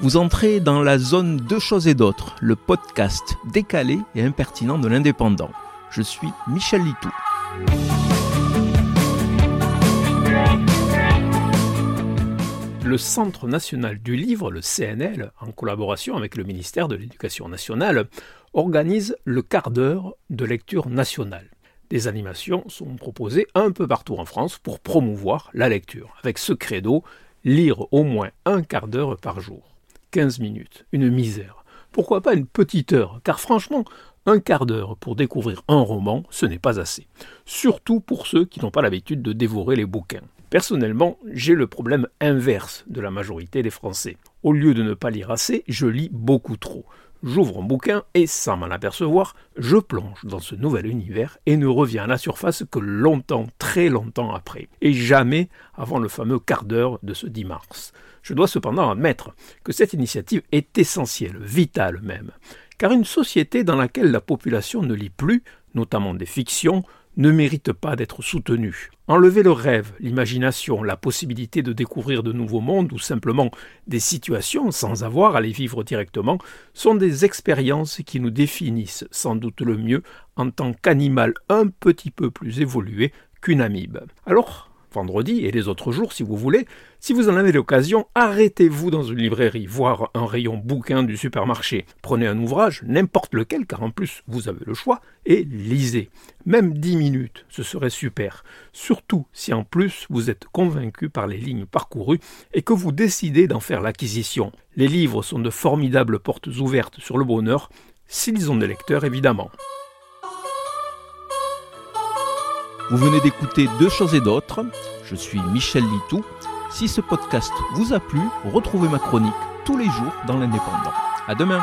Vous entrez dans la zone Deux choses et d'autres, le podcast décalé et impertinent de l'indépendant. Je suis Michel Litou. Le Centre national du livre, le CNL, en collaboration avec le ministère de l'Éducation nationale, organise le quart d'heure de lecture nationale. Des animations sont proposées un peu partout en France pour promouvoir la lecture, avec ce credo lire au moins un quart d'heure par jour. 15 minutes, une misère. Pourquoi pas une petite heure? Car franchement, un quart d'heure pour découvrir un roman, ce n'est pas assez. Surtout pour ceux qui n'ont pas l'habitude de dévorer les bouquins. Personnellement, j'ai le problème inverse de la majorité des Français. Au lieu de ne pas lire assez, je lis beaucoup trop. J'ouvre un bouquin et, sans m'en apercevoir, je plonge dans ce nouvel univers et ne reviens à la surface que longtemps, très longtemps après, et jamais avant le fameux quart d'heure de ce 10 mars. Je dois cependant admettre que cette initiative est essentielle, vitale même, car une société dans laquelle la population ne lit plus, notamment des fictions, ne mérite pas d'être soutenu. Enlever le rêve, l'imagination, la possibilité de découvrir de nouveaux mondes ou simplement des situations sans avoir à les vivre directement sont des expériences qui nous définissent sans doute le mieux en tant qu'animal un petit peu plus évolué qu'une amibe. Alors, vendredi et les autres jours si vous voulez, si vous en avez l'occasion, arrêtez-vous dans une librairie, voire un rayon bouquin du supermarché. Prenez un ouvrage, n'importe lequel, car en plus vous avez le choix, et lisez. Même dix minutes, ce serait super. Surtout si en plus vous êtes convaincu par les lignes parcourues et que vous décidez d'en faire l'acquisition. Les livres sont de formidables portes ouvertes sur le bonheur, s'ils ont des lecteurs évidemment. Vous venez d'écouter Deux choses et d'autres. Je suis Michel Litou. Si ce podcast vous a plu, retrouvez ma chronique tous les jours dans l'Indépendant. À demain!